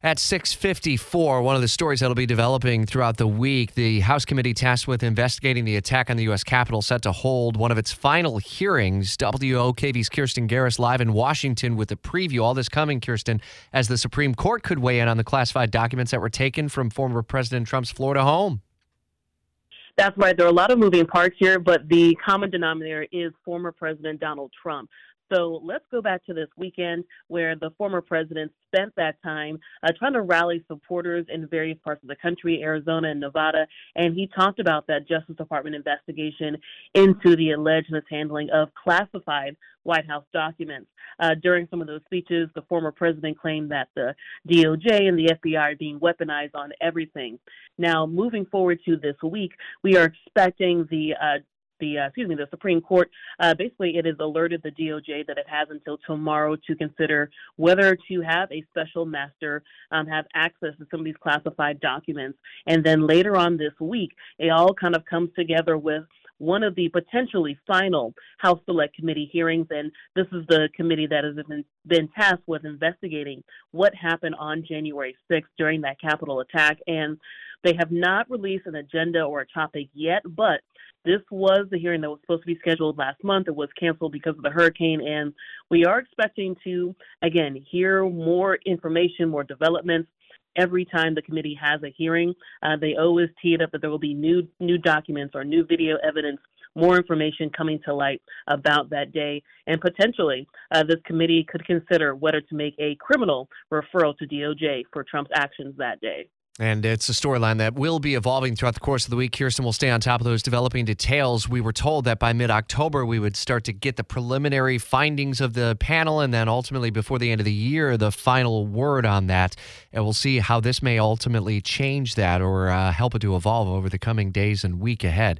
At 654, one of the stories that'll be developing throughout the week, the House committee tasked with investigating the attack on the U.S. Capitol set to hold one of its final hearings. WOKV's Kirsten Garris live in Washington with a preview. All this coming, Kirsten, as the Supreme Court could weigh in on the classified documents that were taken from former President Trump's Florida home. That's right. There are a lot of moving parts here, but the common denominator is former President Donald Trump. So let's go back to this weekend where the former president spent that time uh, trying to rally supporters in various parts of the country, Arizona and Nevada. And he talked about that Justice Department investigation into the alleged mishandling of classified White House documents. Uh, during some of those speeches, the former president claimed that the DOJ and the FBI are being weaponized on everything. Now, moving forward to this week, we are expecting the uh, the uh, excuse me the Supreme Court uh, basically it has alerted the DOJ that it has until tomorrow to consider whether to have a special master um, have access to some of these classified documents, and then later on this week it all kind of comes together with one of the potentially final House Select Committee hearings, and this is the committee that has been, been tasked with investigating what happened on January 6th during that Capitol attack. And they have not released an agenda or a topic yet, but this was the hearing that was supposed to be scheduled last month. It was canceled because of the hurricane, and we are expecting to, again, hear more information, more developments every time the committee has a hearing. Uh, they always tee it up that there will be new new documents or new video evidence, more information coming to light about that day, and potentially uh, this committee could consider whether to make a criminal referral to DOJ for Trump's actions that day. And it's a storyline that will be evolving throughout the course of the week. Kirsten will stay on top of those developing details. We were told that by mid October, we would start to get the preliminary findings of the panel, and then ultimately, before the end of the year, the final word on that. And we'll see how this may ultimately change that or uh, help it to evolve over the coming days and week ahead.